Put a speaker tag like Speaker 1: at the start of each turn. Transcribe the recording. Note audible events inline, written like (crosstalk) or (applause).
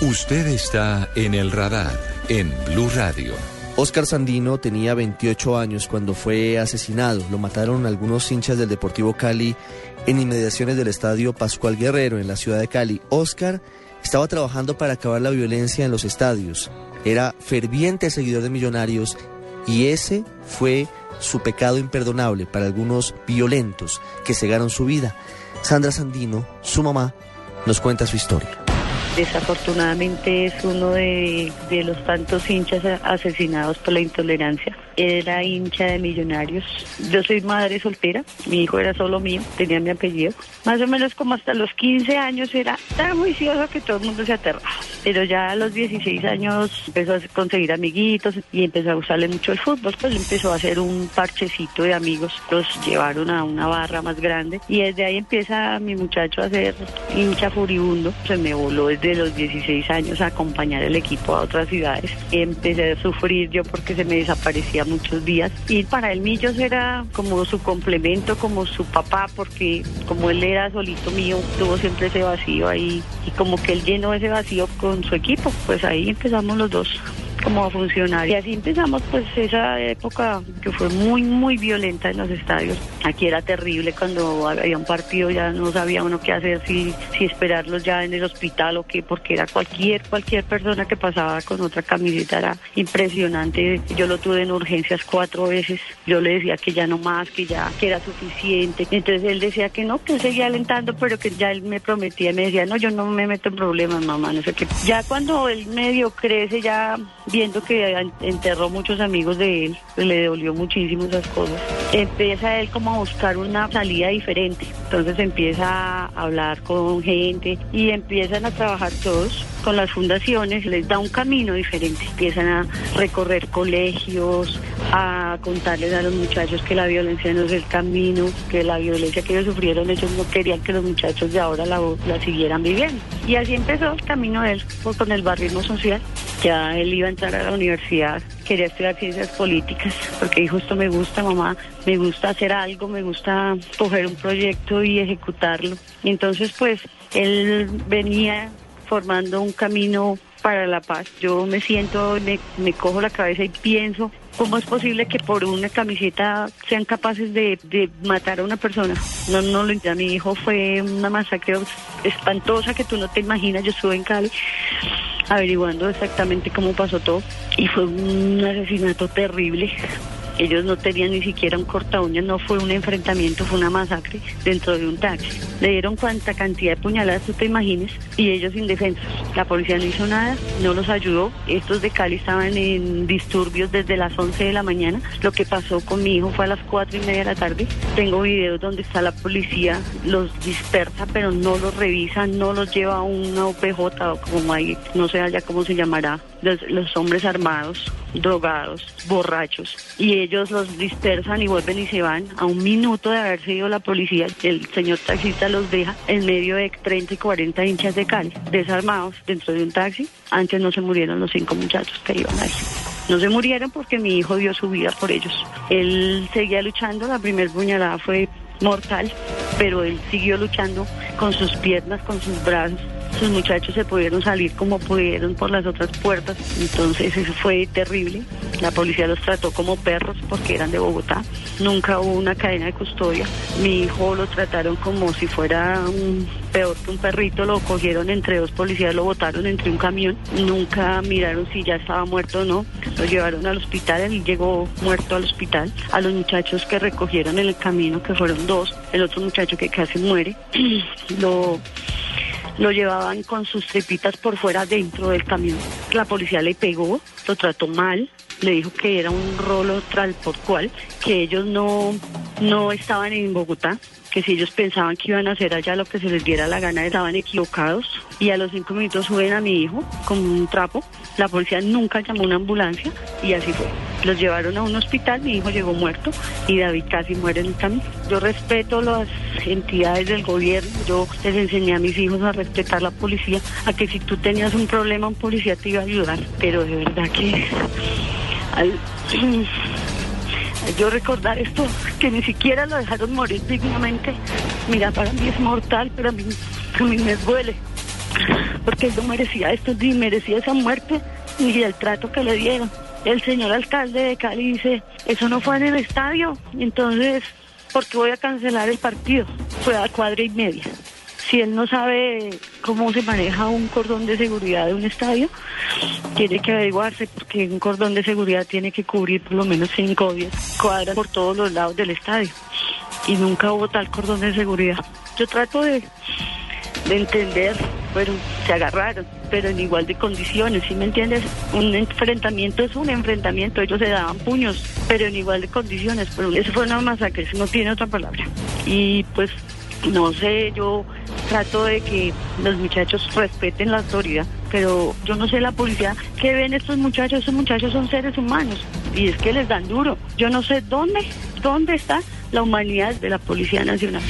Speaker 1: Usted está en el radar en Blue Radio.
Speaker 2: Oscar Sandino tenía 28 años cuando fue asesinado. Lo mataron algunos hinchas del Deportivo Cali en inmediaciones del estadio Pascual Guerrero en la ciudad de Cali. Oscar estaba trabajando para acabar la violencia en los estadios. Era ferviente seguidor de Millonarios y ese fue su pecado imperdonable para algunos violentos que cegaron su vida. Sandra Sandino, su mamá, nos cuenta su historia.
Speaker 3: Desafortunadamente es uno de, de, los tantos hinchas asesinados por la intolerancia. Era hincha de millonarios. Yo soy madre soltera, mi hijo era solo mío, tenía mi apellido. Más o menos como hasta los 15 años era tan juicioso que todo el mundo se aterraba. Pero ya a los 16 años empezó a conseguir amiguitos y empezó a gustarle mucho el fútbol. Pues empezó a hacer un parchecito de amigos. Los llevaron a una barra más grande y desde ahí empieza mi muchacho a ser hincha furibundo. Se me voló desde los 16 años a acompañar el equipo a otras ciudades. Empecé a sufrir yo porque se me desaparecía muchos días. Y para él Millos era como su complemento, como su papá, porque como él era solito mío, tuvo siempre ese vacío ahí. Y como que él llenó ese vacío con su equipo. Pues ahí empezamos los dos como a funcionar. Y así empezamos pues esa época que fue muy, muy violenta en los estadios. Aquí era terrible cuando había un partido, ya no sabía uno qué hacer, si, si esperarlos ya en el hospital o qué, porque era cualquier, cualquier persona que pasaba con otra camiseta, era impresionante. Yo lo tuve en urgencias cuatro veces. Yo le decía que ya no más, que ya que era suficiente. Entonces él decía que no, que seguía alentando, pero que ya él me prometía, me decía, no, yo no me meto en problemas, mamá, no sé qué. Ya cuando él medio crece, ya viendo que enterró muchos amigos de él, le dolió muchísimo esas cosas. Empieza él como a buscar una salida diferente, entonces empieza a hablar con gente y empiezan a trabajar todos con las fundaciones, les da un camino diferente, empiezan a recorrer colegios, a contarles a los muchachos que la violencia no es el camino, que la violencia que ellos sufrieron, ellos no querían que los muchachos de ahora la, siguieran viviendo. Y así empezó el camino de él, con el barrismo social. Ya él iba a entrar a la universidad, quería estudiar ciencias políticas, porque dijo, esto me gusta, mamá, me gusta hacer algo, me gusta coger un proyecto y ejecutarlo. Y entonces, pues, él venía formando un camino para la paz. Yo me siento, me, me cojo la cabeza y pienso, ¿cómo es posible que por una camiseta sean capaces de, de matar a una persona? No, no lo. Mi hijo fue una masacre espantosa que tú no te imaginas. Yo estuve en Cali averiguando exactamente cómo pasó todo y fue un asesinato terrible. Ellos no tenían ni siquiera un corta uñas, no fue un enfrentamiento, fue una masacre dentro de un taxi. Le dieron cuanta cantidad de puñaladas tú te imagines y ellos indefensos. La policía no hizo nada, no los ayudó. Estos de Cali estaban en disturbios desde las 11 de la mañana. Lo que pasó con mi hijo fue a las 4 y media de la tarde. Tengo videos donde está la policía, los dispersa, pero no los revisa, no los lleva a una OPJ o como hay, no sé allá cómo se llamará, los, los hombres armados drogados, borrachos, y ellos los dispersan y vuelven y se van. A un minuto de haberse ido la policía, el señor taxista los deja en medio de 30 y 40 hinchas de Cali, desarmados dentro de un taxi. Antes no se murieron los cinco muchachos que iban ahí. No se murieron porque mi hijo dio su vida por ellos. Él seguía luchando, la primer puñalada fue mortal, pero él siguió luchando con sus piernas, con sus brazos, sus muchachos se pudieron salir como pudieron por las otras puertas, entonces eso fue terrible. La policía los trató como perros porque eran de Bogotá. Nunca hubo una cadena de custodia. Mi hijo lo trataron como si fuera un, peor que un perrito, lo cogieron entre dos policías, lo botaron entre un camión. Nunca miraron si ya estaba muerto o no. Lo llevaron al hospital, él llegó muerto al hospital. A los muchachos que recogieron en el camino, que fueron dos, el otro muchacho que casi muere, (clears throat) lo lo llevaban con sus tripitas por fuera dentro del camión. La policía le pegó, lo trató mal, le dijo que era un rolo tral por cual, que ellos no, no estaban en Bogotá, que si ellos pensaban que iban a hacer allá lo que se les diera la gana, estaban equivocados. Y a los cinco minutos suben a mi hijo con un trapo. La policía nunca llamó una ambulancia y así fue. Los llevaron a un hospital, mi hijo llegó muerto y David casi muere en el camino. Yo respeto las entidades del gobierno, yo les enseñé a mis hijos a respetar la policía, a que si tú tenías un problema, un policía te iba a ayudar. Pero de verdad que (clears throat) yo recordar esto, que ni siquiera lo dejaron morir dignamente, mira, para mí es mortal, pero a mí, a mí me duele, porque él no merecía esto, ni merecía esa muerte, ni el trato que le dieron. El señor alcalde de Cali dice, eso no fue en el estadio, entonces, ¿por qué voy a cancelar el partido? Fue a cuadra y media. Si él no sabe cómo se maneja un cordón de seguridad de un estadio, tiene que averiguarse porque un cordón de seguridad tiene que cubrir por lo menos 5 o 10 cuadras por todos los lados del estadio. Y nunca hubo tal cordón de seguridad. Yo trato de, de entender, pero se agarraron, pero en igual de condiciones, ¿sí me entiendes? Un enfrentamiento es un enfrentamiento, ellos se daban puños, pero en igual de condiciones, pero eso fue una masacre, eso no tiene otra palabra. Y pues, no sé, yo trato de que los muchachos respeten la autoridad, pero yo no sé la policía qué ven estos muchachos, estos muchachos son seres humanos y es que les dan duro. Yo no sé dónde, dónde está la humanidad de la Policía Nacional.